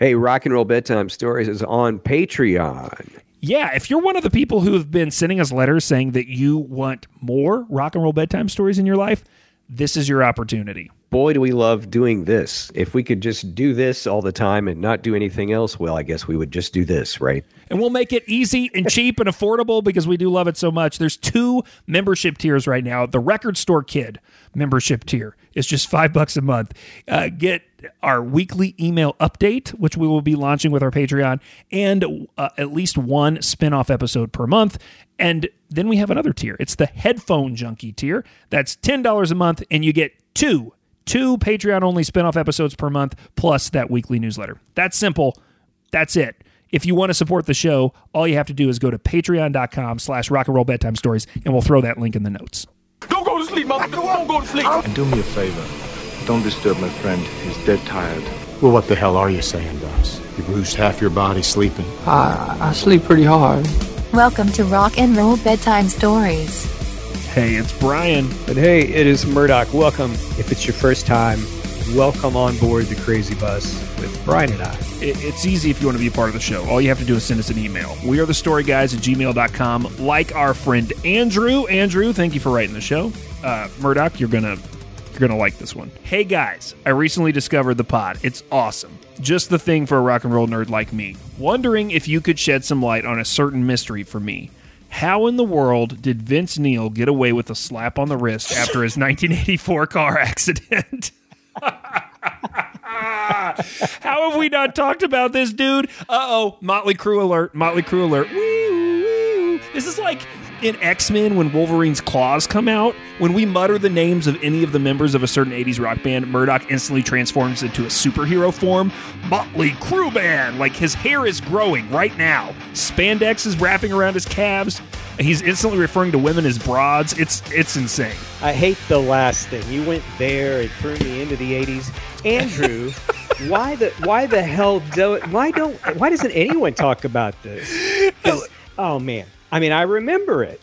Hey, Rock and Roll Bedtime Stories is on Patreon. Yeah, if you're one of the people who have been sending us letters saying that you want more rock and roll bedtime stories in your life, this is your opportunity. Boy, do we love doing this. If we could just do this all the time and not do anything else, well, I guess we would just do this, right? And we'll make it easy and cheap and affordable because we do love it so much. There's two membership tiers right now. The Record Store Kid membership tier is just five bucks a month. Uh, get our weekly email update, which we will be launching with our Patreon, and uh, at least one spin-off episode per month. And then we have another tier. It's the Headphone Junkie tier. That's $10 a month, and you get two, two Patreon only spin-off episodes per month, plus that weekly newsletter. That's simple. That's it. If you want to support the show, all you have to do is go to patreon.com slash rock and roll bedtime stories, and we'll throw that link in the notes. Don't go to sleep, mother. Don't go to sleep. And do me a favor. Don't disturb my friend. He's dead tired. Well, what the hell are you saying, Boss? You bruised half your body sleeping. I, I sleep pretty hard. Welcome to Rock and Roll Bedtime Stories. Hey, it's Brian. And hey, it is Murdoch. Welcome. If it's your first time, welcome on board the Crazy Bus with Brian and I. It- It's easy if you want to be a part of the show. All you have to do is send us an email. We are the story guys at gmail.com, like our friend Andrew. Andrew, thank you for writing the show. Uh, Murdoch, you're gonna you're gonna like this one. Hey guys, I recently discovered the pod. It's awesome. Just the thing for a rock and roll nerd like me. Wondering if you could shed some light on a certain mystery for me. How in the world did Vince Neil get away with a slap on the wrist after his 1984 car accident? How have we not talked about this, dude? Uh oh, Motley Crue alert! Motley Crue alert! Woo. This is like in X Men when Wolverine's claws come out. When we mutter the names of any of the members of a certain 80s rock band, Murdoch instantly transforms into a superhero form. Motley Crue band! Like his hair is growing right now. Spandex is wrapping around his calves. He's instantly referring to women as broads. It's it's insane. I hate the last thing. You went there and threw me into the 80s. Andrew, why the why the hell do why don't why doesn't anyone talk about this? Oh man. I mean, I remember it.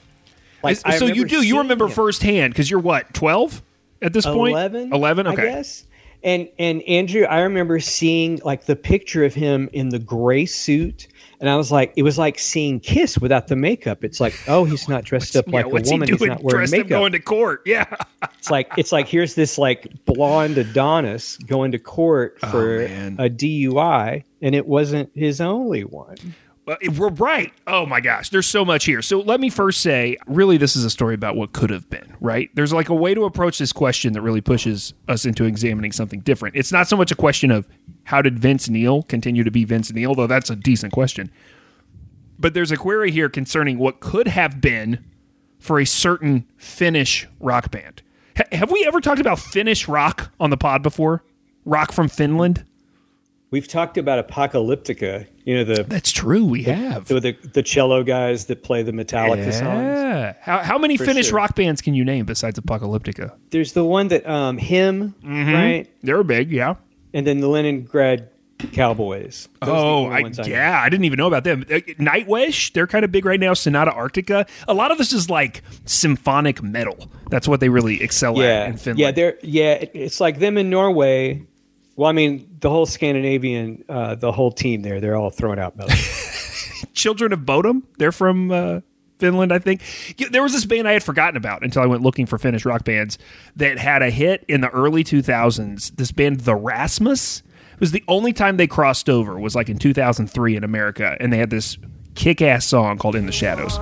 Like so you do you remember him. firsthand because you're what 12 at this point 11 11 okay I guess. And and Andrew, I remember seeing like the picture of him in the gray suit, and I was like, it was like seeing Kiss without the makeup. It's like, oh, he's not dressed up like yeah, a woman. he He's not wearing makeup. going to court yeah It's like it's like here's this like blonde Adonis going to court Oh, for man. a DUI, and it wasn't his only one. We're right oh my gosh there's so much here so let me first say really this is a story about what could have been right there's like a way to approach this question that really pushes us into examining something different it's not so much a question of how did vince neil continue to be vince neil though that's a decent question but there's a query here concerning what could have been for a certain Finnish rock band. Ha- have we ever talked about Finnish rock on the pod before? Rock from Finland? We've talked about Apocalyptica, you know the That's true. We have. the the, the cello guys that play the Metallica songs. Yeah. How, how many For Finnish sure. rock bands can you name besides Apocalyptica? There's the one that um HIM Mm-hmm. right, They're big, yeah. and then the Leningrad Cowboys. Those oh, only I, yeah. I didn't even know about them. Uh, Nightwish, they're kind of big right now. Sonata Arctica. A lot of this is like symphonic metal. That's what they really excel yeah, at in Finland. yeah. They're yeah. It's like them in Norway. Well, I mean, the whole Scandinavian, uh, the whole team there, they're all thrown out. Children of Bodom. They're from uh, Finland, I think. There was this band I had forgotten about until I went looking for Finnish rock bands that had a hit in the early 2000s. This band, The Rasmus, was the only time they crossed over was like in 2003 in America, and they had this kick-ass song called "In the Shadows."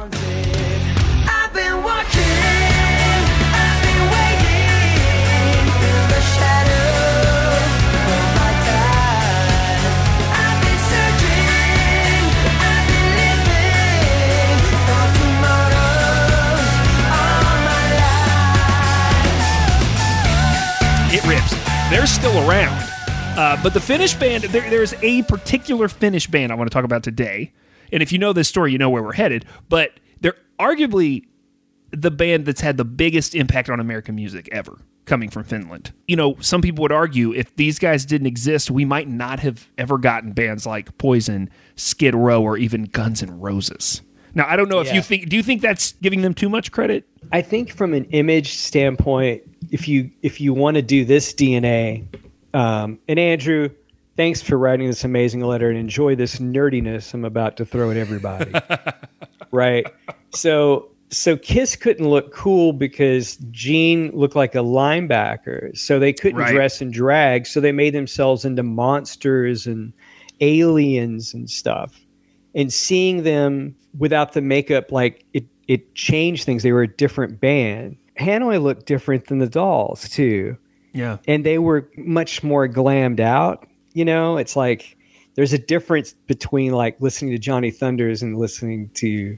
It rips. They're still around. Uh, but the Finnish band, there, there's a particular Finnish band I want to talk about today. And if you know this story, you know where we're headed. But they're arguably the band that's had the biggest impact on American music ever coming from Finland. You know, some people would argue if these guys didn't exist, we might not have ever gotten bands like Poison, Skid Row, or even Guns N' Roses. Now, I don't know if Yeah. you think, do you think that's giving them too much credit? I think from an image standpoint, if you if you want to do this DNA, um, and Andrew, Thanks for writing this amazing letter and enjoy this nerdiness I'm about to throw at everybody. right. So so Kiss couldn't look cool because Gene looked like a linebacker. So they couldn't Right. dress in drag. So they made themselves into monsters and aliens and stuff. And seeing them without the makeup, like it, it changed things. They were a different band. Hanoi looked different than the dolls too Yeah. and they were much more glammed out. You know, it's like there's a difference between like listening to Johnny Thunders and listening to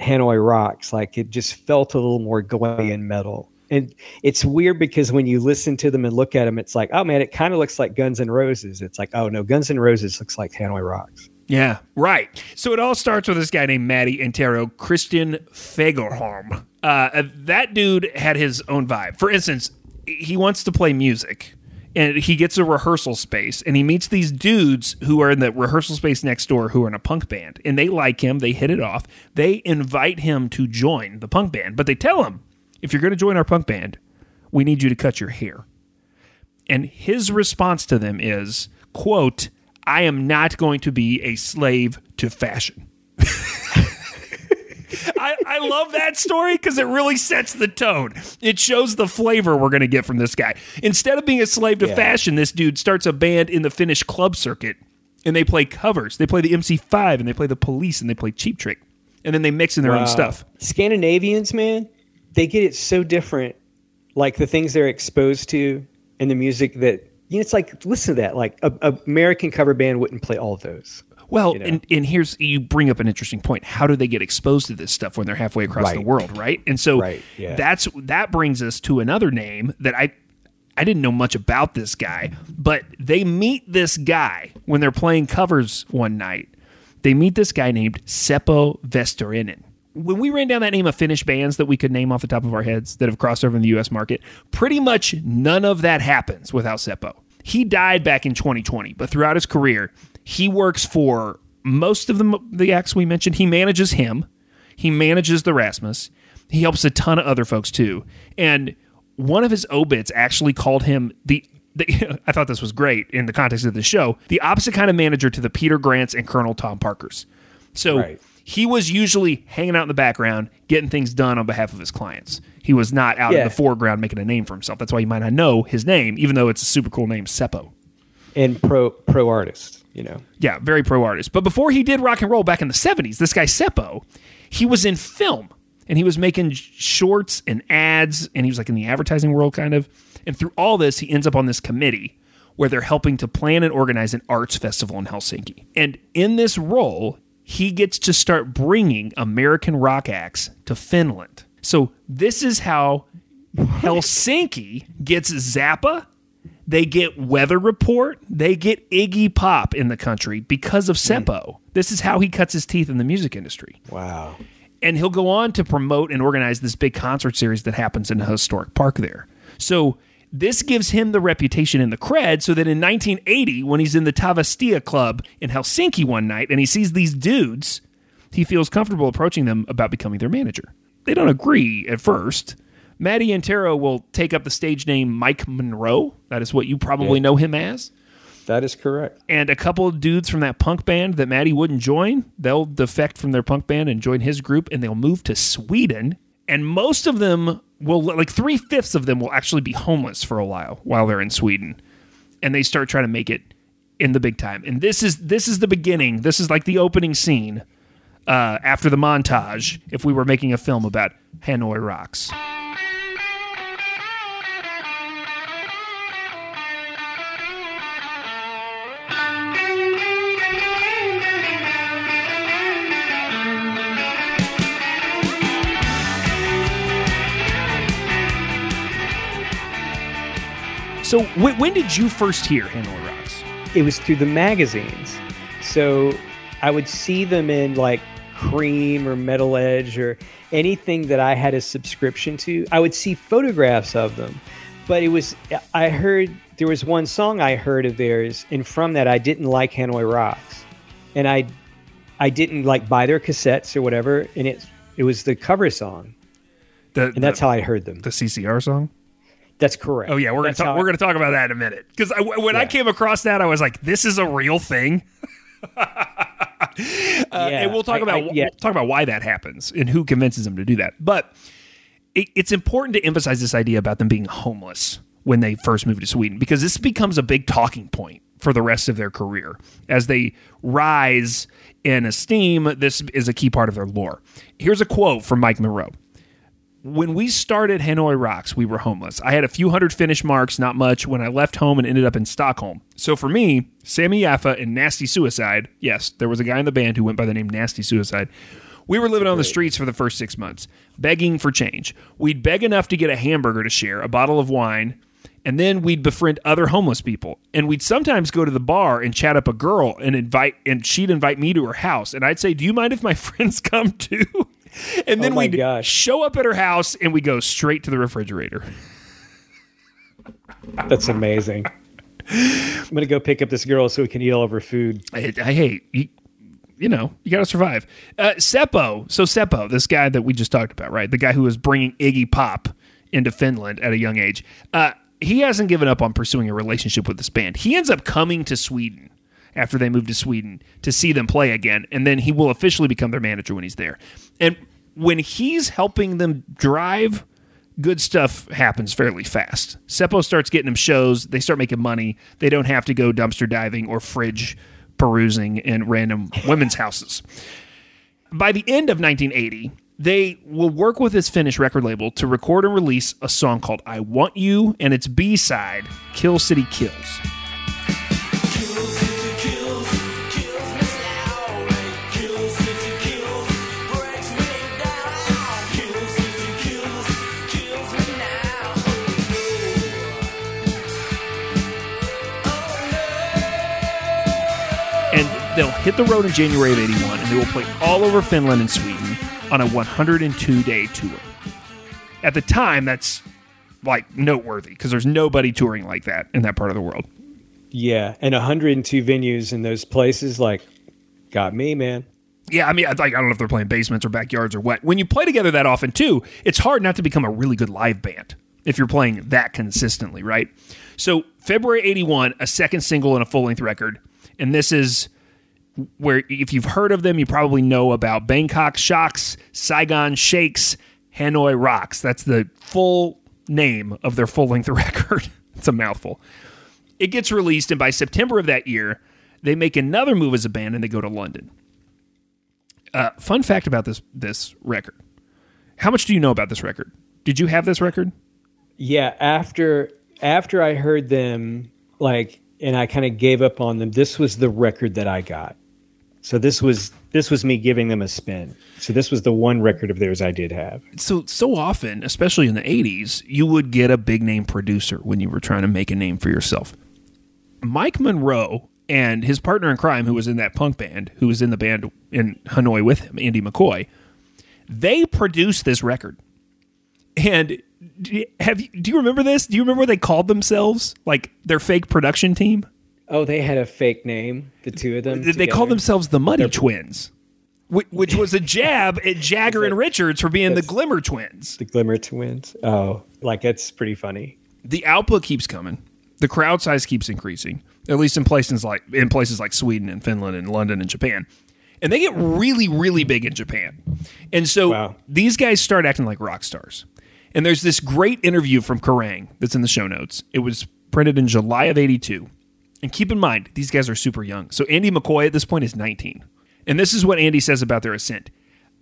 Hanoi Rocks. Like it just felt a little more glammy and metal. And it's weird because when you listen to them and look at them, it's like, oh man, it kind of looks like Guns N' Roses. It's like, oh no, Guns N' Roses looks like Hanoi Rocks. Yeah, right. So it all starts with this guy named Matti Antero, Kristian Fagerholm. Uh, that dude had his own vibe. For instance, he wants to play music. And he gets a rehearsal space and he meets these dudes who are in the rehearsal space next door who are in a punk band. And they like him. They hit it off. They invite him to join the punk band. But they tell him, if you're going to join our punk band, we need you to cut your hair. And his response to them is, quote, I am not going to be a slave to fashion. I, I love that story because it really sets the tone. It shows the flavor we're going to get from this guy. Instead of being a slave to Yeah. fashion, this dude starts a band in the Finnish club circuit and they play covers. They play the MC5 and they play the police and they play Cheap Trick. And then they mix in their own stuff. Scandinavians, man, they get it so different. Like the things they're exposed to and the music that you know, it's like listen to that. Like a, a American cover band wouldn't play all of those. Well, you know? and, and here's you bring up an interesting point. How do they get exposed to this stuff when they're halfway across the world, right? And so Right, yeah. that's that brings us to another name that I I didn't know much about this guy, but they meet this guy when they're playing covers one night. They meet this guy named Seppo Vesterinen. When we ran down that name of Finnish bands that we could name off the top of our heads that have crossed over in the US market, pretty much none of that happens without Seppo. He died back in 2020, but throughout his career, he works for most of the, the acts we mentioned. He manages HIM, he manages the Rasmus, he helps a ton of other folks too. And one of his obits actually called him the. I thought this was great in the context of the show. The opposite kind of manager to the Peter Grants and Colonel Tom Parkers. So Right. He was usually hanging out in the background, getting things done on behalf of his clients. He was not out in the foreground making a name for himself. That's why you might not know his name, even though it's a super cool name, Seppo. And pro pro artists, you know. Yeah, very pro artist. But before he did rock and roll back in the 70s, this guy Seppo, he was in film and he was making shorts and ads and he was like in the advertising world kind of. And through all this, he ends up on this committee where they're helping to plan and organize an arts festival in Helsinki. And in this role, he gets to start bringing American rock acts to Finland. So this is how Helsinki gets Zappa, they get Weather Report, they get Iggy Pop in the country because of hmm. Seppo. This is how he cuts his teeth in the music industry. Wow. And he'll go on to promote and organize this big concert series that happens in a historic park there. So this gives him the reputation and the cred so that in 1980, when he's in the Tavastia Club in Helsinki one night and he sees these dudes, he feels comfortable approaching them about becoming their manager. They don't agree at first. Matti Antero will take up the stage name Mike Monroe. That is what you probably Yeah. know him as. That is correct. And a couple of dudes from that punk band that Matti wouldn't join, they'll defect from their punk band and join his group, and they'll move to Sweden. And most of them will, like three fifths of them, will actually be homeless for a while while they're in Sweden, and they start trying to make it in the big time. And this is this is the beginning. This is like the opening scene uh, after the montage. If we were making a film about Hanoi Rocks. So, wh- when did you first hear Hanoi Rocks? It was through the magazines. So I would see them in like Creem or Metal Edge or anything that I had a subscription to. I would see photographs of them. But it was I heard there was one song I heard of theirs, and from that I didn't like Hanoi Rocks. And I I didn't like buy their cassettes or whatever, and it it was the cover song. The, And that's how I heard them. the CCR song. That's correct. Oh yeah, we're gonna talk, we're I- gonna talk about that in a minute. Because when I came across that, I was like, "This is a real thing." uh, Yeah, and we'll talk I- about I- yeah. we'll talk about why that happens and who convinces them to do that. But it, it's important to emphasize this idea about them being homeless when they first move to Sweden because this becomes a big talking point for the rest of their career as they rise in esteem. This is a key part of their lore. Here's a quote from Mike Monroe when we started Hanoi Rocks, we were homeless. I had a few hundred Finnish marks, not much, when I left home and ended up in Stockholm. So for me, Sami Yaffa and Nasty Suicide, yes, there was a guy in the band who went by the name Nasty Suicide. We were living on the streets for the first six months, begging for change. We'd beg enough to get a hamburger to share, a bottle of wine, and then we'd befriend other homeless people. And we'd sometimes go to the bar and chat up a girl and invite and she'd invite me to her house. And I'd say, Do you mind if my friends come too? And then Oh we'd gosh. show up at her house and we go straight to the refrigerator. That's amazing. I'm gonna go pick up this girl so we can eat all of her food. I, I hate you, you know you got to survive. Uh, Seppo, so Seppo, this guy that we just talked about, right? The guy who was bringing Iggy Pop into Finland at a young age. Uh, he hasn't given up on pursuing a relationship with this band. He ends up coming to Sweden after they move to Sweden to see them play again, and then he will officially become their manager when he's there. And when he's helping them drive good stuff happens fairly fast. Seppo starts getting them shows. They start making money. They don't have to go dumpster diving or fridge perusing in random women's houses. By the end of 1980, they will work with this Finnish record label to record and release a song called I Want You and its B side, Kill City Kills. They'll hit the road in January of 81 and they will play all over Finland and Sweden on a 102 day tour. At the time, that's like noteworthy because there's nobody touring like that in that part of the world. Yeah, and 102 venues in those places, like, got me, man. Yeah, I mean, I- like I don't know if they're playing basements or backyards or what. When you play together that often too, it's hard not to become a really good live band if you're playing that consistently, right? So February '81, a second single and a full length record, and this is where if you've heard of them, you probably know about Bangkok Shocks, Saigon Shakes, Hanoi Rocks. That's the full name of their full length record. it's a mouthful. It gets released, and by September of that year, they make another move as a band and they go to London. Uh, fun fact about this this record. How much do you know about this record? Did you have this record? Yeah, after after I heard them, like, and I kind of gave up on them. This was the record that I got. So this was this was me giving them a spin. So this was the one record of theirs I did have. So so often, especially in the 80s, you would get a big name producer when you were trying to make a name for yourself. Mike Monroe and his partner in crime who was in that punk band, who was in the band in Hanoi with him, Andy McCoy, they produced this record. And have you, do you remember this? Do you remember what they called themselves? Like their fake production team? Oh, they had a fake name, the two of them. They together? called themselves the Muddy Twins, which, which was a jab at Jagger and Richards for being the Glimmer Twins. the Glimmer Twins. Oh, like that's pretty funny. The output keeps coming. The crowd size keeps increasing, at least in places like in places like Sweden and Finland and London and Japan. And they get really, really big in Japan. And so Wow. these guys start acting like rock stars. And there's this great interview from Kerrang that's in the show notes. It was printed in July of 82. And keep in mind, these guys are super young. So Andy McCoy at this point is 19. And this is what Andy says about their ascent.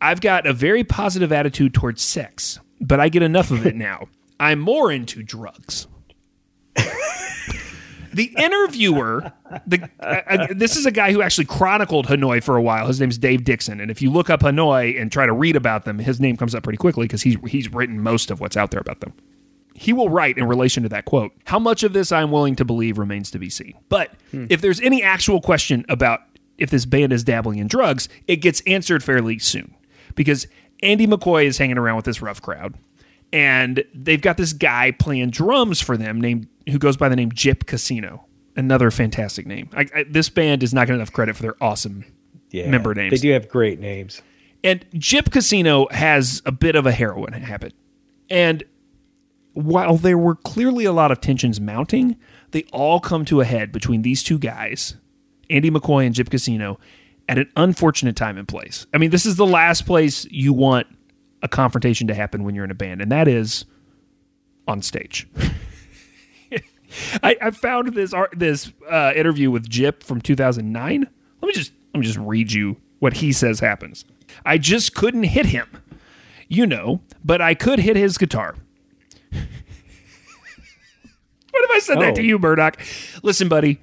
I've got a very positive attitude towards sex, but I get enough of it now. I'm more into drugs. the interviewer, the uh, uh, this is a guy who actually chronicled Hanoi for a while. His name's Dave Dickson, and if you look up Hanoi and try to read about them, his name comes up pretty quickly because he's he's written most of what's out there about them. He will write in relation to that quote. How much of this I'm willing to believe remains to be seen. But hmm. if there's any actual question about if this band is dabbling in drugs, it gets answered fairly soon because Andy McCoy is hanging around with this rough crowd and they've got this guy playing drums for them named who goes by the name Gyp Casino. Another fantastic name. I, I, this band does not get enough credit for their awesome Yeah, member names. They do have great names. And Gyp Casino has a bit of a heroin habit. And while there were clearly a lot of tensions mounting, they all come to a head between these two guys, Andy McCoy and Gyp Casino, at an unfortunate time and place. I mean, this is the last place you want a confrontation to happen when you're in a band, and that is on stage. I, I found this art, this uh, interview with Gyp from 2009. Let me just let me just read you what he says happens. I just couldn't hit him, you know, but I could hit his guitar. what if I said that to Oh. you, Murdoch? Listen, buddy,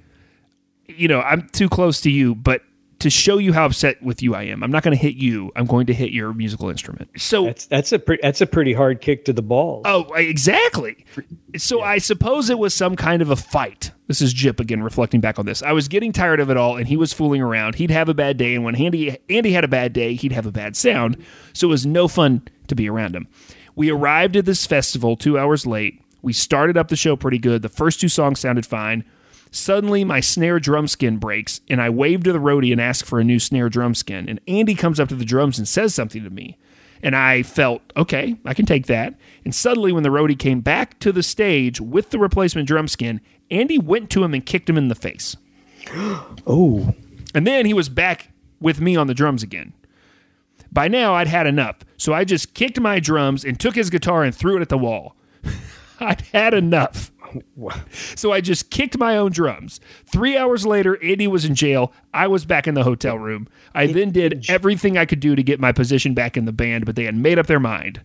you know I'm too close to you, but to show you how upset with you I am, I'm not going to hit you. I'm going to hit your musical instrument. So That's that's a pre- that's a pretty hard kick to the balls. Oh, exactly. So I suppose it was some kind of a fight. This is Gyp again reflecting back on this. I was getting tired of it all and he was fooling around. He'd have a bad day and when Andy Andy had a bad day, he'd have a bad sound. So it was no fun to be around him. We arrived at this festival 2 hours late. We started up the show pretty good. The first two songs sounded fine. Suddenly, my snare drum skin breaks, and I wave to the roadie and ask for a new snare drum skin. And Andy comes up to the drums and says something to me. And I felt, okay, I can take that. And suddenly, when the roadie came back to the stage with the replacement drum skin, Andy went to him and kicked him in the face. oh, And then he was back with me on the drums again. By now, I'd had enough. So I just kicked my drums and took his guitar and threw it at the wall. I'd had enough. So I just kicked my own drums. Three hours later, Andy was in jail. I was back in the hotel room. I then did everything I could do to get my position back in the band, but they had made up their mind.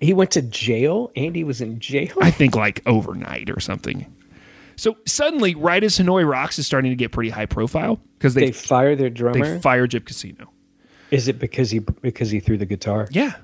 he went to jail. Andy was in jail. I think like overnight or something. So suddenly, right as Hanoi Rocks is starting to get pretty high profile because They they fire their they drummer. fire Gyp Casino. Is it because he because he threw the guitar? Yeah.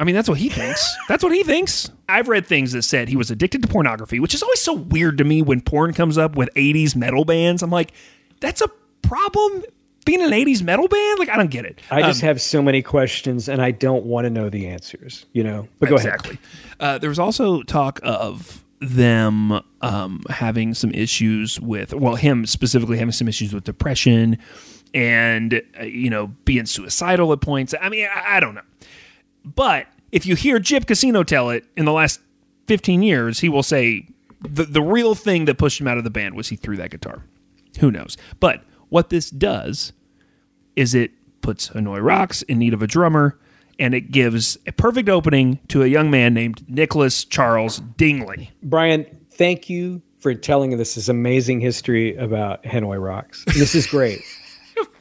I mean, that's what he thinks. That's what he thinks. I've read things that said he was addicted to pornography, which is always so weird to me when porn comes up with 80s metal bands. I'm like, that's a problem being an 80s metal band? Like, I don't get it. I just Um, have so many questions and I don't want to know the answers. You know, but go ahead. exactly. Uh, there was also talk of them um, having some issues with, well, him specifically having some issues with depression and, uh, you know, being suicidal at points. I mean, I, I don't know. But if you hear Gyp Casino tell it in the last 15 years, he will say the, the real thing that pushed him out of the band was he threw that guitar. Who knows? But what this does is it puts Hanoi Rocks in need of a drummer, and it gives a perfect opening to a young man named Nicholas Charles Dingley. Brian, thank you for telling us this amazing history about Hanoi Rocks. This is great.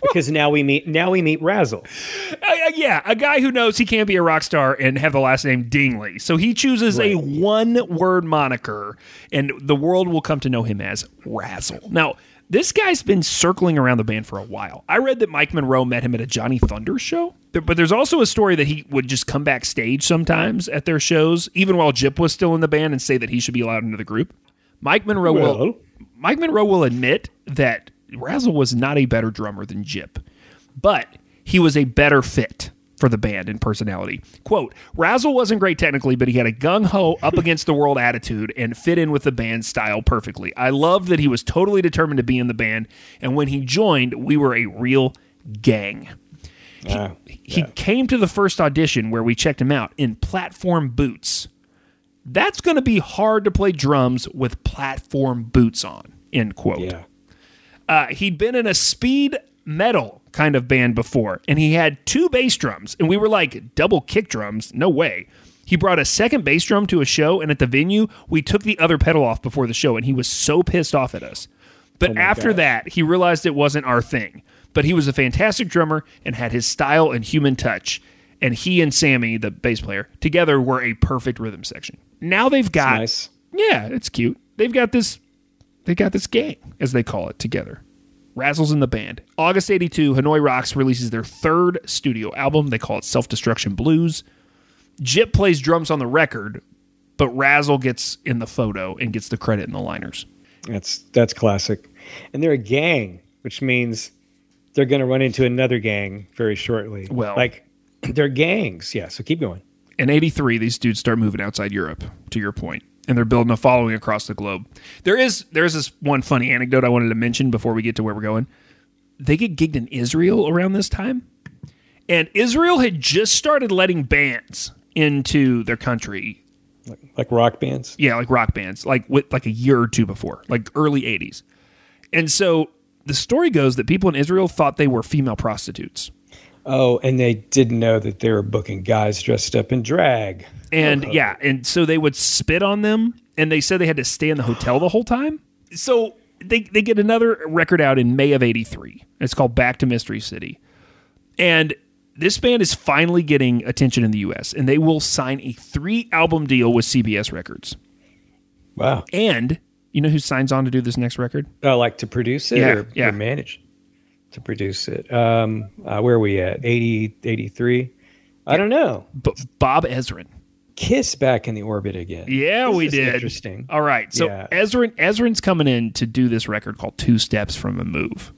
because now we meet now we meet Razzle. Uh, uh, yeah, a guy who knows he can't be a rock star and have the last name Dingley. So he chooses a one word moniker, and the world will come to know him as Razzle. Now, this guy's been circling around the band for a while. I read that Mike Monroe met him at a Johnny Thunder show, but there's also a story that he would just come backstage sometimes at their shows, even while Gyp was still in the band, and say that he should be allowed into the group. Mike Monroe will Mike Monroe will admit that Razzle was not a better drummer than Gyp, but he was a better fit for the band in personality. Quote, Razzle wasn't great technically, but he had a gung ho, up against the world attitude and fit in with the band's style perfectly. I loved that he was totally determined to be in the band, and when he joined, we were a real gang. He, he came to the first audition where we checked him out in platform boots. That's going to be hard to play drums with platform boots on. End quote. Yeah. Uh, he'd been in a speed metal kind of band before, and he had two bass drums, and we were like double kick drums. No way. He brought a second bass drum to a show, and at the venue, we took the other pedal off before the show, and he was so pissed off at us. But after that, he realized it wasn't our thing. But he was a fantastic drummer and had his style and human touch. And he and Sami, the bass player, together were a perfect rhythm section. Now they've got nice. yeah, it's cute. They've got this they got this gang, as they call it, together. Razzles in the band. August 82, Hanoi Rocks releases their third studio album. They call it Self Destruction Blues. Gyp plays drums on the record, but Razzle gets in the photo and gets the credit in the liners. That's that's classic. And they're a gang, which means they're going to run into another gang very shortly. Well- like they're gangs. Yeah. So keep going. In 83, these dudes start moving outside Europe, to your point, and they're building a following across the globe. There is there's this one funny anecdote I wanted to mention before we get to where we're going. They get gigged in Israel around this time, and Israel had just started letting bands into their country Like rock bands. Yeah, like rock bands, like with like a year or two before, like early '80s. And so the story goes that people in Israel thought they were female prostitutes. Oh, and they didn't know that they were booking guys dressed up in drag. And yeah, and so they would spit on them, and they said they had to stay in the hotel the whole time. So they they get another record out in May of '83. It's called Back to Mystery City, and this band is finally getting attention in the U.S. and they will sign a three album deal with CBS Records. Wow. And you know who signs on to do this next record? Oh, like to produce it Yeah, or, yeah. or manage to produce it. Um, uh, where are we at? 80, 83? I don't know. B- Bob Ezrin. Kiss back in the orbit again. Yeah, This we did. Interesting. All right. So Yeah. Ezrin Ezrin's coming in to do this record called Two Steps from a Move.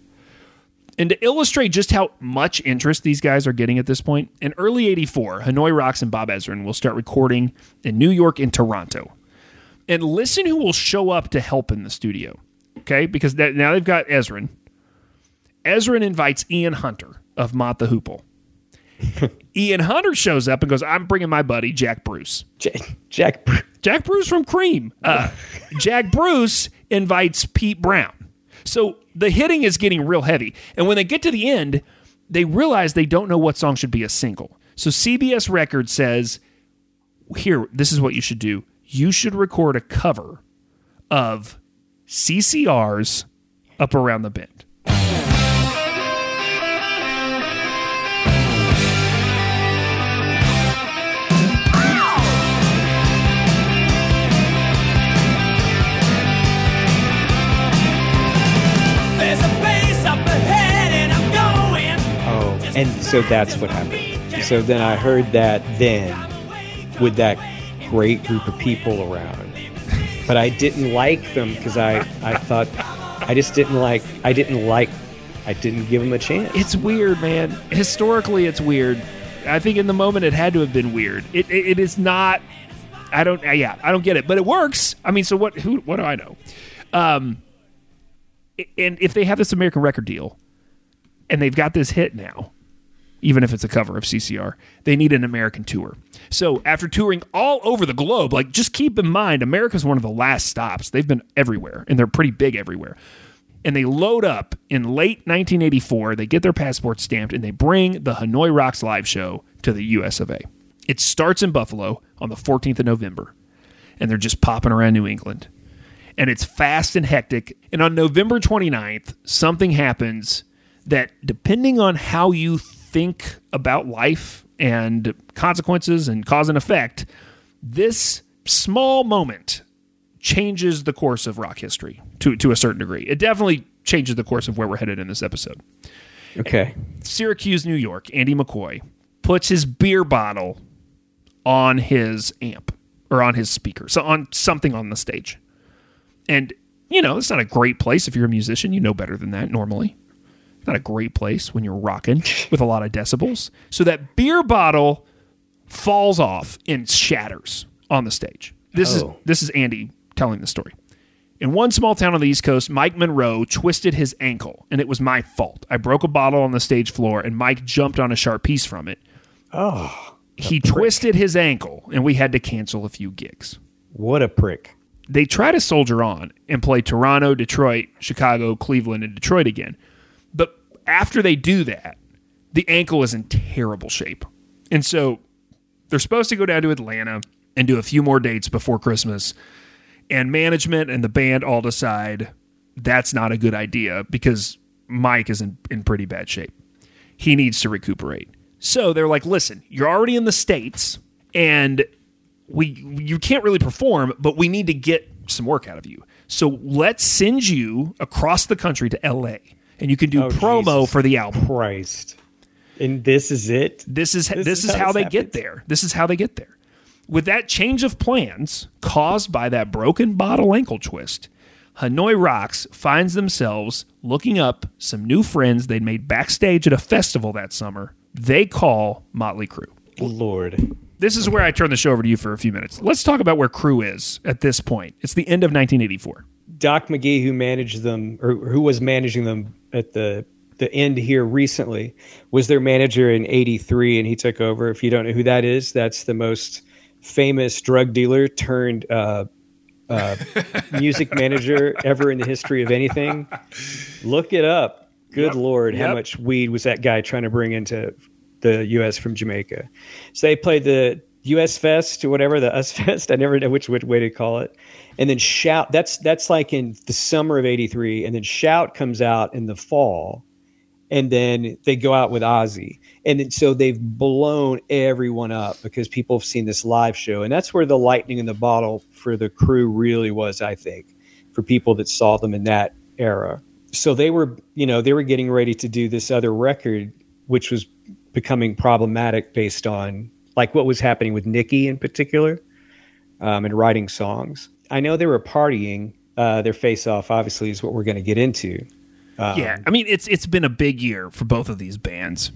And to illustrate just how much interest these guys are getting at this point, in early 84, Hanoi Rocks and Bob Ezrin will start recording in New York and Toronto. And listen who will show up to help in the studio. Okay? Because that, now they've got Ezrin. Ezrin invites Ian Hunter of Mott the Hoople. Ian Hunter shows up and goes, I'm bringing my buddy, Jack Bruce. Jack, Jack Jack Bruce from Cream. Uh, Jack Bruce invites Pete Brown. So the hitting is getting real heavy. And when they get to the end, they realize they don't know what song should be a single. So CBS Records says, here, this is what you should do. You should record a cover of CCR's Up Around the Bend. And so that's what happened. So then I heard that then with that great group of people around. But I didn't like them because I, I thought I just didn't like I didn't like I didn't give them a chance. It's weird, man. Historically, it's weird. I think in the moment it had to have been weird. It, it, it is not. I don't. uh, Yeah, I don't get it, but it works. I mean, so what? Who? What do I know? Um, and if they have this American record deal, and they've got this hit now, even if it's a cover of CCR, they need an American tour. So after touring all over the globe, like just keep in mind, America's one of the last stops. They've been everywhere, and they're pretty big everywhere. And they load up in late 1984. They get their passports stamped, and they bring the Hanoi Rocks live show to the U.S. of A. It starts in Buffalo on the 14th of November, and they're just popping around New England and it's fast and hectic. And on November 29th, something happens that, depending on how you think about life and consequences and cause and effect, this small moment changes the course of rock history to, to a certain degree. It definitely changes the course of where we're headed in this episode. okay. Syracuse, New York, Andy McCoy puts his beer bottle on his amp or on his speaker, so on something on the stage. And, you know, it's not a great place if you're a musician. You know better than that normally. Not a great place when you're rocking with a lot of decibels. So that beer bottle falls off and shatters on the stage. This is Oh. this is Andy telling the story. In one small town on the East Coast, Mike Monroe twisted his ankle, and it was my fault. I broke a bottle on the stage floor, and Mike jumped on a sharp piece from it. Oh, He twisted his ankle, and we had to cancel a few gigs. what a prick. They try to soldier on and play Toronto, Detroit, Chicago, Cleveland, and Detroit again. After they do that, the ankle is in terrible shape. And so they're supposed to go down to Atlanta and do a few more dates before Christmas. And management and the band all decide that's not a good idea because Mike is in, in pretty bad shape. He needs to recuperate. So they're like, listen, you're already in the States and we you can't really perform, but we need to get some work out of you. So let's send you across the country to LA and you can do Oh, promo Jesus for the album. Christ. And this is it? This is this, This is, how how they get there. This is how they get there. With that change of plans caused by that broken bottle ankle twist, Hanoi Rocks finds themselves looking up some new friends they'd made backstage at a festival that summer. They call Motley Crue. Lord. This is where I turn the show over to you for a few minutes. Let's talk about where Crue is at this point. It's the end of 1984. Doc McGhee, who managed them or who was managing them at the the end here recently, was their manager in '83, and he took over. If you don't know who that is, that's the most famous drug dealer turned uh, uh, music manager ever in the history of anything. Look it up. Good lord, how much weed was that guy trying to bring into the U.S. from Jamaica? So they played the U.S. Fest or whatever the US Fest. I never know which, which way to call it. And then shout. That's that's like in the summer of '83, and then shout comes out in the fall and then they go out with Ozzy. And then, so they've blown everyone up because people have seen this live show. And that's where the lightning in the bottle for the Crue really was, I think, for people that saw them in that era. So they were, you know, they were getting ready to do this other record, which was becoming problematic based on like what was happening with Nikki in particular um, and writing songs. I know they were partying. Uh, their face off, obviously, is what we're going to get into. yeah, I mean it's it's been a big year for both of these bands,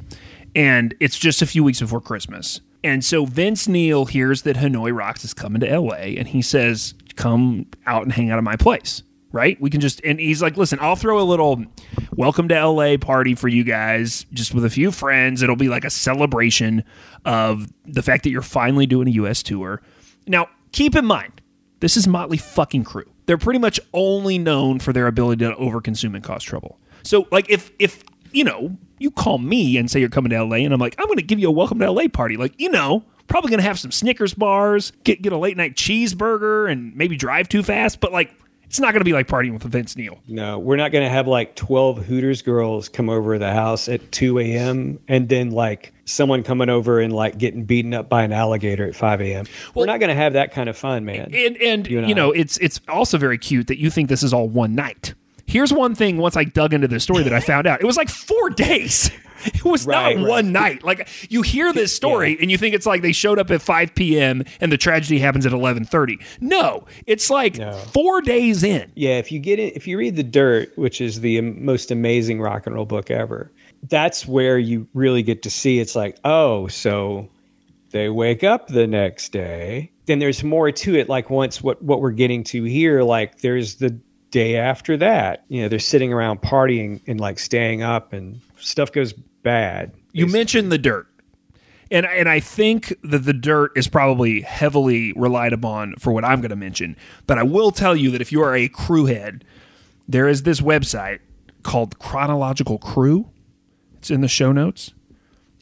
and it's just a few weeks before Christmas. And so Vince Neil hears that Hanoi Rocks is coming to L.A. and he says, "Come out and hang out at my place." Right? We can just and he's like, "Listen, I'll throw a little welcome to L.A. party for you guys, just with a few friends. It'll be like a celebration of the fact that you're finally doing a U.S. tour." Now, keep in mind, this is Motley fucking Crue. They're pretty much only known for their ability to overconsume and cause trouble. So, like, if if you know you call me and say you're coming to LA, and I'm like, I'm to give you a welcome to LA party, like, you know, probably to have some Snickers bars, get get a late night cheeseburger, and maybe drive too fast, but like, it's not going to be like partying with Vince Neil. No, we're not going to have like 12 Hooters girls come over the house at 2 a.m. and then like someone coming over and like getting beaten up by an alligator at 5 a.m. we're not going to have that kind of fun, man. and and You you, and I. know it's it's also very cute that you think this is all one night. Here's one thing. Once I dug into this story, that I found out it was like four days. It was Right, not right. one night. Like you hear this story and you think it's like they showed up at 5 p.m. and the tragedy happens at 11:30. No, it's like four days in. yeah, if you get it, if you read The Dirt, which is the most amazing rock and roll book ever, that's where you really get to see it's like, oh, so they wake up the next day. Then there's more to it. Like once what what we're getting to here, like there's the day after that. You know, they're sitting around partying and like staying up, and stuff goes bad. You mentioned the dirt. And and I think that the dirt is probably heavily relied upon for what I'm going to mention. But I will tell you that if you are a Crue head, there is this website called Chronological Crue. It's in the show notes.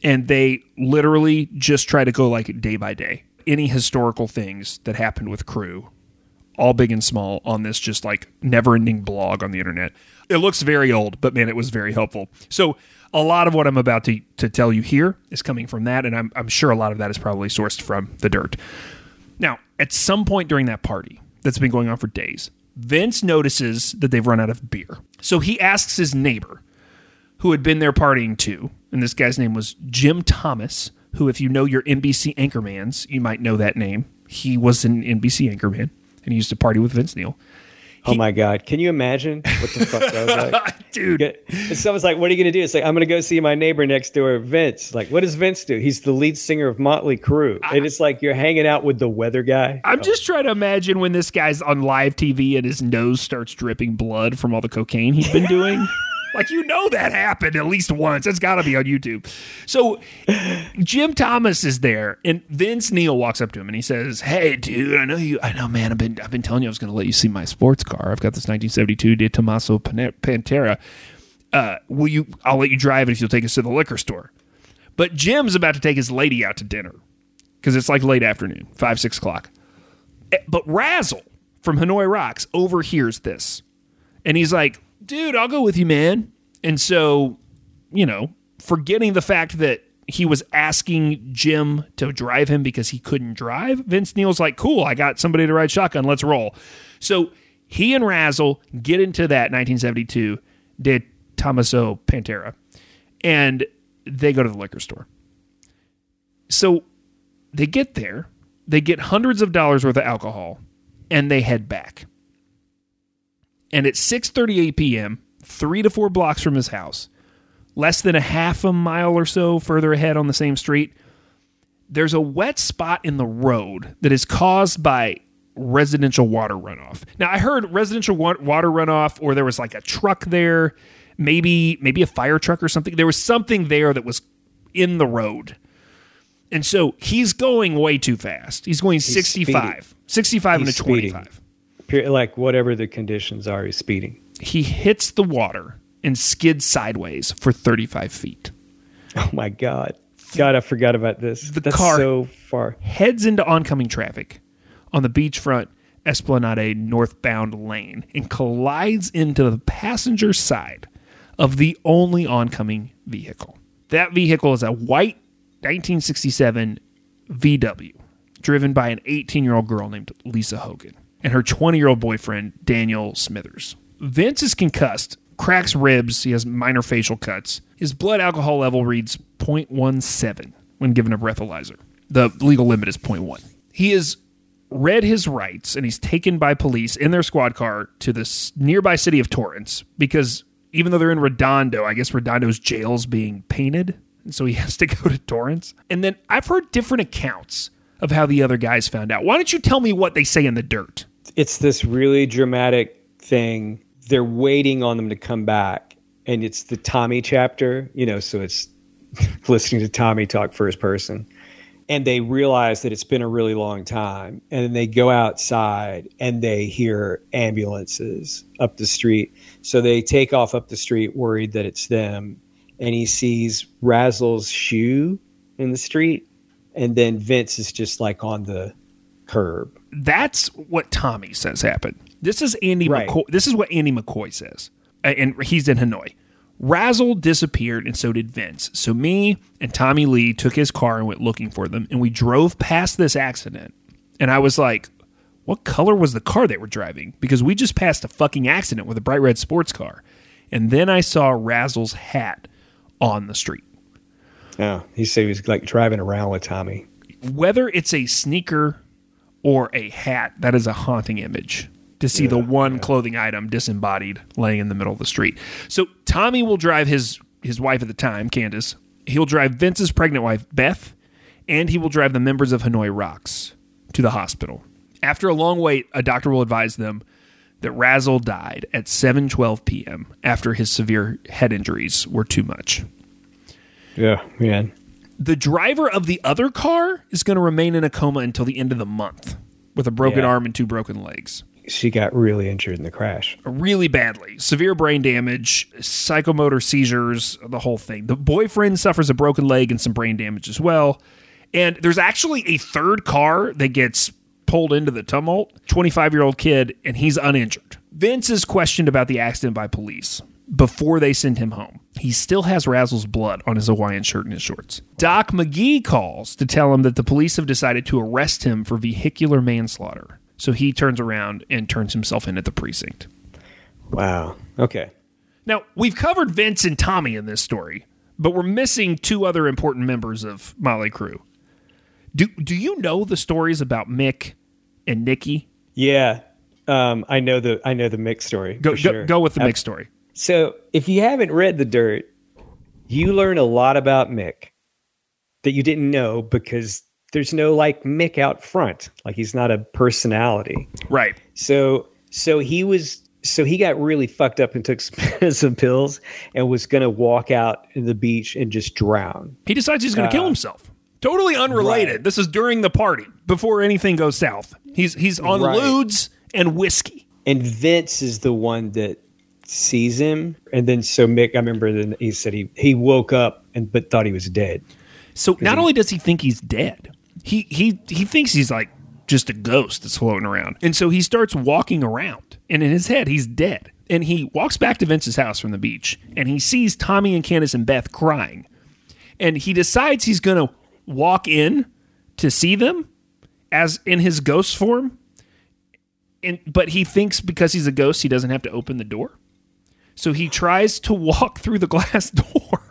And they literally just try to go like day by day. Any historical things that happened with Crue, all big and small, on this just like never ending blog on the internet. It looks very old, but man, it was very helpful. So a lot of what I'm about to, to tell you here is coming from that, and I'm, I'm sure a lot of that is probably sourced from the dirt. Now, at some point during that party that's been going on for days, Vince notices that they've run out of beer. So he asks his neighbor, who had been there partying too, and this guy's name was Jim Thomas, who, if you know your NBC anchormans, you might know that name. He was an NBC anchorman, and he used to party with Vince Neil. Oh my God. Can you imagine what the fuck that was like? Dude, someone's like, what are you going to do? It's like, I'm going to go see my neighbor next door, Vince. Like, what does Vince do? He's the lead singer of Motley Crue. and it's like you're hanging out with the weather guy. I'm just trying to imagine when this guy's on live TV and his nose starts dripping blood from all the cocaine he's been doing. like you know that happened at least once. It's got to be on YouTube. So Jim Thomas is there, and Vince Neil walks up to him and he says, "Hey, dude, I know you. I know, man. I've been I've been telling you I was going to let you see my sports car. I've got this 1972 De Tomaso Pantera. Uh, will you? I'll let you drive it if you'll take us to the liquor store." But Jim's about to take his lady out to dinner because it's like late afternoon, five, six o'clock. Eh, But Razzle from Hanoi Rocks overhears this. And he's like, dude, I'll go with you, man. And so, you know, forgetting the fact that he was asking Jim to drive him because he couldn't drive, Vince Neil's like, cool, I got somebody to ride shotgun. Let's roll. So he and Razzle get into that 1972 De Tomaso Pantera and they go to the liquor store. So they get there, they get hundreds of dollars worth of alcohol, and they head back. And at 6:38 p.m., 3 to 4 blocks from his house, less than a half a mile or so further ahead on the same street, there's a wet spot in the road that is caused by residential water runoff. Now I heard residential wa- water runoff or there was like a truck there, maybe maybe a fire truck or something. There was something there that was in the road And so he's going way too fast. He's going 65. 65 and a He's speeding. 25. Like whatever the conditions are, he's speeding. He hits the water and skids sideways for 35 feet. Oh my god. God, I forgot about this. The That's car- so far. heads into oncoming traffic on the beachfront Esplanade northbound lane and collides into the passenger side of the only oncoming vehicle. That vehicle is a white 1967 VW driven by an 18 year old girl named Lisa Hogan and her 20 year old boyfriend Daniel Smithers. Vince is concussed, cracks ribs, he has minor facial cuts. His blood alcohol level reads 0.17 when given a breathalyzer. The legal limit is 0.1. He is read his rights and he's taken by police in their squad car to the nearby city of Torrance because even though they're in Redondo, I guess Redondo's jail's being painted, and so he has to go to Torrance. And then I've heard different accounts of how the other guys found out. Why don't you tell me what they say in the dirt? It's this really dramatic thing. They're waiting on them to come back. And it's the Tommy chapter, you know, so it's listening to Tommy talk first person. And they realize that it's been a really long time. And then they go outside and they hear ambulances up the street. So they take off up the street worried that it's them. And he sees Razzle's shoe in the street. And then Vince is just like on the curb. That's what Tommy says happened. This is Andy Right. McCoy. This is what Andy McCoy says, and he's in Hanoi. Razzle disappeared, and so did Vince. So me and Tommy Lee took his car and went looking for them, and we drove past this accident. And I was like, "What color was the car they were driving?" Because we just passed a fucking accident with a bright red sports car. And then I saw Razzle's hat on the street. Yeah, he said he was like driving around with Tommy. whether it's a sneaker or a hat, that is a haunting image to see the one clothing item disembodied laying in the middle of the street. So Tommy will drive his his wife at the time, Candace. He'll drive Vince's pregnant wife, Beth, and he will drive the members of Hanoi Rocks to the hospital. After a long wait, a doctor will advise them that Razzle died at 7:12 p.m. after his severe head injuries were too much. Yeah, man. The driver of the other car is going to remain in a coma until the end of the month with a broken Yeah. arm and two broken legs. She got really injured in the crash. Really badly. Severe brain damage, psychomotor seizures, the whole thing. The boyfriend suffers a broken leg and some brain damage as well. And there's actually a third car that gets pulled into the tumult 25 year old kid, and he's uninjured. Vince is questioned about the accident by police before they send him home. He still has Razzle's blood on his Hawaiian shirt and his shorts. Doc McGhee calls to tell him that the police have decided to arrest him for vehicular manslaughter. So he turns around and turns himself in at the precinct. Wow. Okay. Now, we've covered Vince and Tommy in this story, but we're missing two other important members of Motley Crue. Do do you know the stories about Mick and Nikki? Yeah. Um, I know the I know the Mick story. Go for sure. go, go with the Mick story. So if you haven't read the dirt, you learn a lot about Mick that you didn't know because there's no like Mick out front. Like he's not a personality. Right. So so he was so he got really fucked up and took some, some pills and was gonna walk out in the beach and just drown. He decides he's going to kill himself. Totally unrelated. Uh, right. This is during the party before anything goes south. He's he's on Right. ludes and whiskey. And Vince is the one that sees him. And then so Mick, I remember then he said he he woke up and but thought he was dead. So not only does he think he's dead, he he he thinks he's like just a ghost that's floating around. And so he starts walking around. And in his head, he's dead. And he walks back to Vince's house from the beach and he sees Tommy and Candace and Beth crying. And he decides he's going to walk in to see them as in his ghost form. And but he thinks because he's a ghost, he doesn't have to open the door. So he tries to walk through the glass door.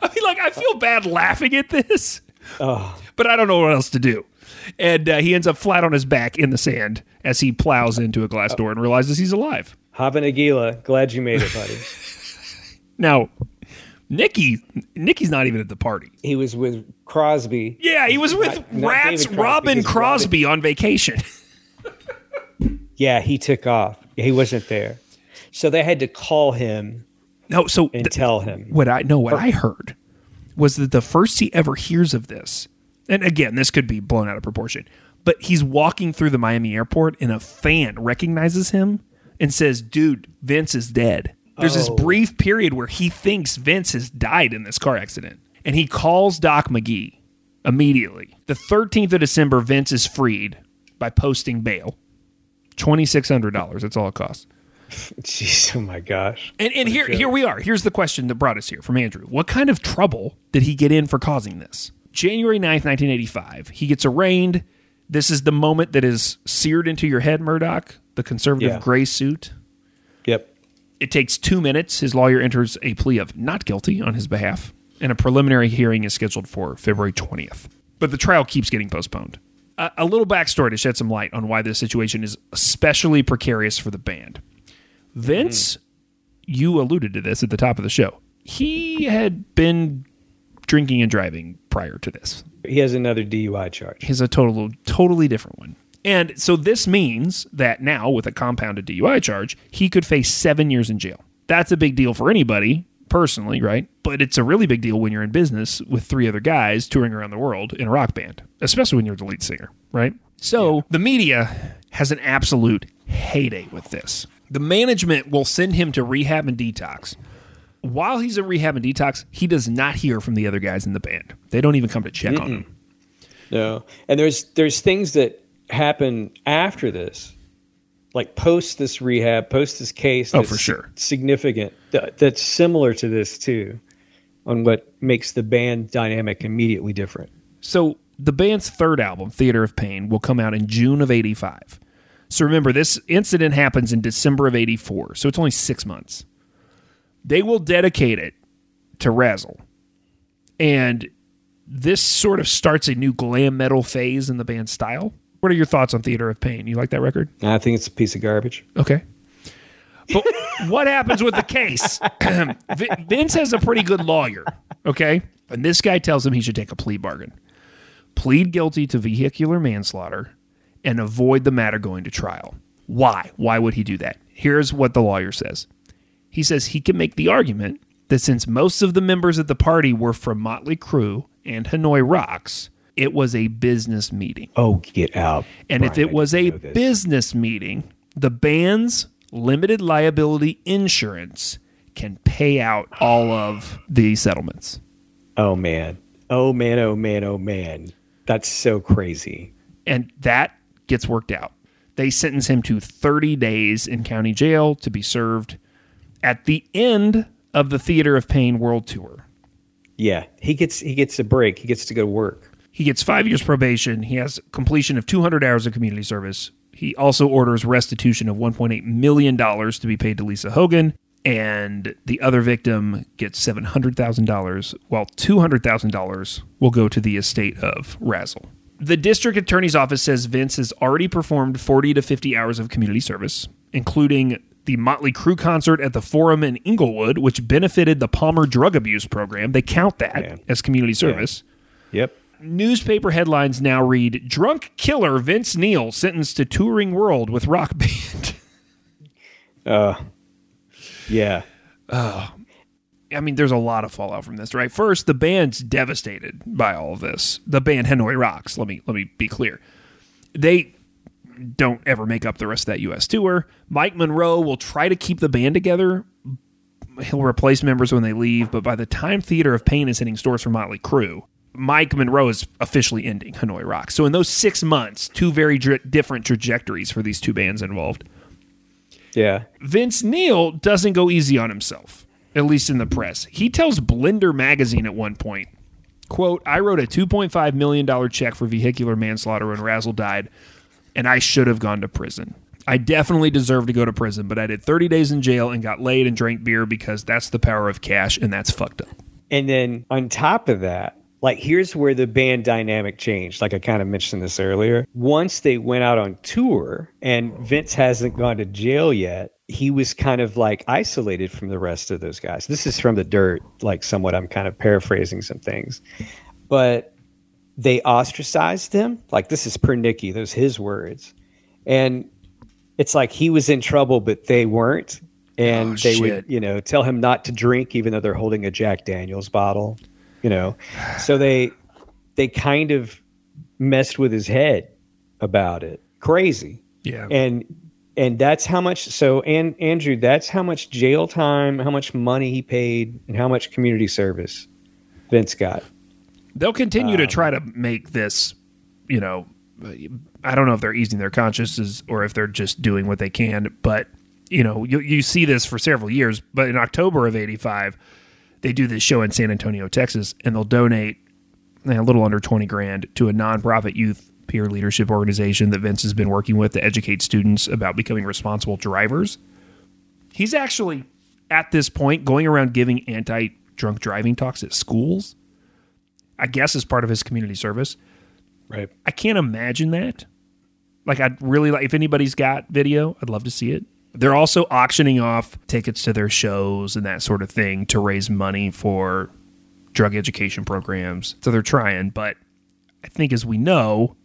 I mean, like, I feel bad laughing at this, but I don't know what else to do. And uh, he ends up flat on his back in the sand as he plows into a glass door and realizes he's alive. Nagila, glad you made it, buddy. Now, Nikki, Nikki's not even at the party. he was with Crosby. Yeah, he was with Not- not Rats Crosby, Robin because Crosby on vacation. Yeah, he took off. He wasn't there. So they had to call him no, so and th- tell him. what I know, what I heard was that the first he ever hears of this, and again, this could be blown out of proportion, but he's walking through the Miami airport and a fan recognizes him and says, Dude, Vince is dead. There's this oh. brief period where he thinks Vince has died in this car accident. And he calls Doc McGhee immediately. The 13th of December, Vince is freed by posting bail. $2,600. That's all it costs. Jeez, oh my gosh. And, and here, here we are. Here's the question that brought us here from Andrew. What kind of trouble did he get in for causing this? January 9th, 1985, he gets arraigned. This is the moment that is seared into your head, Murdoch, the conservative Yeah. gray suit. Yep. It takes two minutes. His lawyer enters a plea of not guilty on his behalf, and a preliminary hearing is scheduled for February 20th. But the trial keeps getting postponed. A, a little backstory to shed some light on why this situation is especially precarious for the band. Vince, you alluded to this at the top of the show. He had been drinking and driving prior to this. He has another DUI charge. He's a total, totally different one. And so this means that now, with a compounded DUI charge, he could face seven years in jail. That's a big deal for anybody, personally, right? But it's a really big deal when you're in business with three other guys touring around the world in a rock band, especially when you're the lead singer, right? So the media has an absolute heyday with this. The management will send him to rehab and detox. While he's in rehab and detox, he does not hear from the other guys in the band. They don't even come to check on him. No. And there's there's things that happen after this, like post this rehab, post this case. Oh, for sure. Significant. that- That's similar to this too, on what makes the band dynamic immediately different. So the band's third album, Theater of Pain, will come out in June of 85. So remember, this incident happens in December of 84, so it's only six months. They will dedicate it to Razzle. And this sort of starts a new glam metal phase in the band's style. What are your thoughts on Theater of Pain? You like that record? I think it's a piece of garbage. Okay. But what happens with the case? Vince has a pretty good lawyer, okay? And this guy tells him he should take a plea bargain. Plead guilty to vehicular manslaughter and avoid the matter going to trial. Why? Why would he do that? Here's what the lawyer says. He says he can make the argument that since most of the members of the party were from Motley Crue and Hanoi Rocks, it was a business meeting. Oh, get out! And if it was a business meeting, the band's limited liability insurance can pay out all of the settlements. oh man, oh man, oh man, oh man, that's so crazy. And that gets worked out. They sentence him to 30 days in county jail to be served at the end of the Theater of Pain World Tour. Yeah, he gets he gets a break. He gets to go to work. He gets five years probation. He has completion of 200 hours of community service. He also orders restitution of 1.8 million dollars to be paid to Lisa Hogan, and the other victim gets 700 thousand dollars, while 200 thousand dollars will go to the estate of Razzle. The district attorney's office says Vince has already performed 40 to 50 hours of community service, including the Motley Crue concert at the Forum in Inglewood, which benefited the Palmer Drug Abuse Program. They count that Yeah. as community service. Yep. Newspaper headlines now read Drunk Killer Vince Neil sentenced to touring world with rock band. Uh, yeah. I mean, there's a lot of fallout from this, right? First, the band's devastated by all of this. The band Hanoi Rocks, let me let me be clear. They don't ever make up the rest of that US tour. Mike Monroe will try to keep the band together. He'll replace members when they leave, but by the time Theater of Pain is hitting stores for Motley Crue, Mike Monroe is officially ending Hanoi Rocks. So in those six months, two very dri- different trajectories for these two bands involved. Yeah. Vince Neil doesn't go easy on himself, at least in the press. He tells Blender magazine at one point, quote, I wrote a $2.5 million check for vehicular manslaughter when Razzle died, and I should have gone to prison. I definitely deserve to go to prison, but I did 30 days in jail and got laid and drank beer because that's the power of cash, and that's fucked up. And then on top of that, like here's where the band dynamic changed. Like I kind of mentioned this earlier. Once they went out on tour and Vince hasn't gone to jail yet, he was kind of like isolated from the rest of those guys. This is from the dirt, like somewhat I'm kind of paraphrasing some things. But they ostracized him. Like this is per Nikki, those his words. And it's like he was in trouble, but they weren't. And Oh, they shit. would, you know, tell him not to drink, even though they're holding a Jack Daniels bottle. You know. So they they kind of messed with his head about it. Crazy. Yeah. And and that's how much so and Andrew, that's how much jail time, how much money he paid, and how much community service Vince got. They'll continue Um, to try to make this, you know, I don't know if they're easing their consciences or if they're just doing what they can, but you know, you you see this for several years. But in October of '85, they do this show in San Antonio, Texas, and they'll donate eh, a little under twenty grand to a nonprofit youth peer leadership organization that Vince has been working with to educate students about becoming responsible drivers. He's actually at this point going around giving anti drunk driving talks at schools. I guess as part of his community service. Right. I can't imagine that. Like I'd really like if anybody's got video, I'd love to see it. They're also auctioning off tickets to their shows and that sort of thing to raise money for drug education programs. So they're trying, but I think as we know,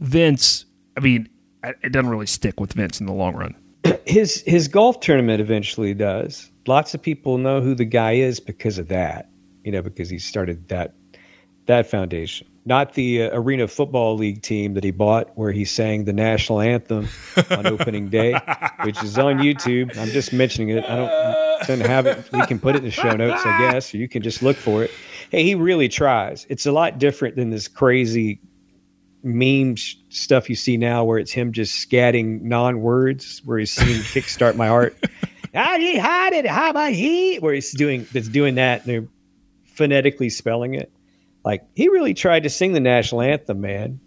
Vince, I mean, it doesn't really stick with Vince in the long run. his his golf tournament eventually does. Lots of people know who the guy is because of that. You know, because he started that that foundation, not the uh, Arena Football League team that he bought, where he sang the national anthem on opening day, which is on YouTube. I'm just mentioning it. I don't don't have it. We can put it in the show notes, I guess, or you can just look for it. Hey, he really tries. It's a lot different than this crazy meme sh- stuff you see now where it's him just scatting non-words where he's singing kickstart my heart I need hide it how about he where he's doing that's doing that and they're phonetically spelling it like he really tried to sing the national anthem man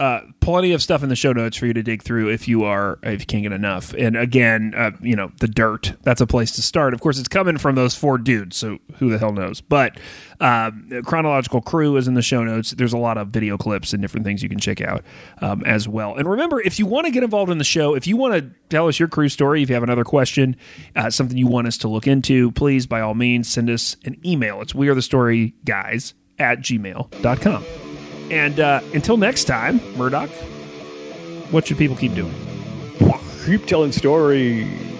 uh, plenty of stuff in the show notes for you to dig through if you are if you can't get enough. And again, uh, you know, the dirt that's a place to start. Of course, it's coming from those four dudes, so who the hell knows? But um, Chronological Crue is in the show notes. There's a lot of video clips and different things you can check out um, as well. And remember, if you want to get involved in the show, if you want to tell us your crew story, if you have another question, uh, something you want us to look into, please by all means send us an email. It's we are the story guys at gmail.com. And uh, until next time, Murdoch, what should people keep doing? keep telling stories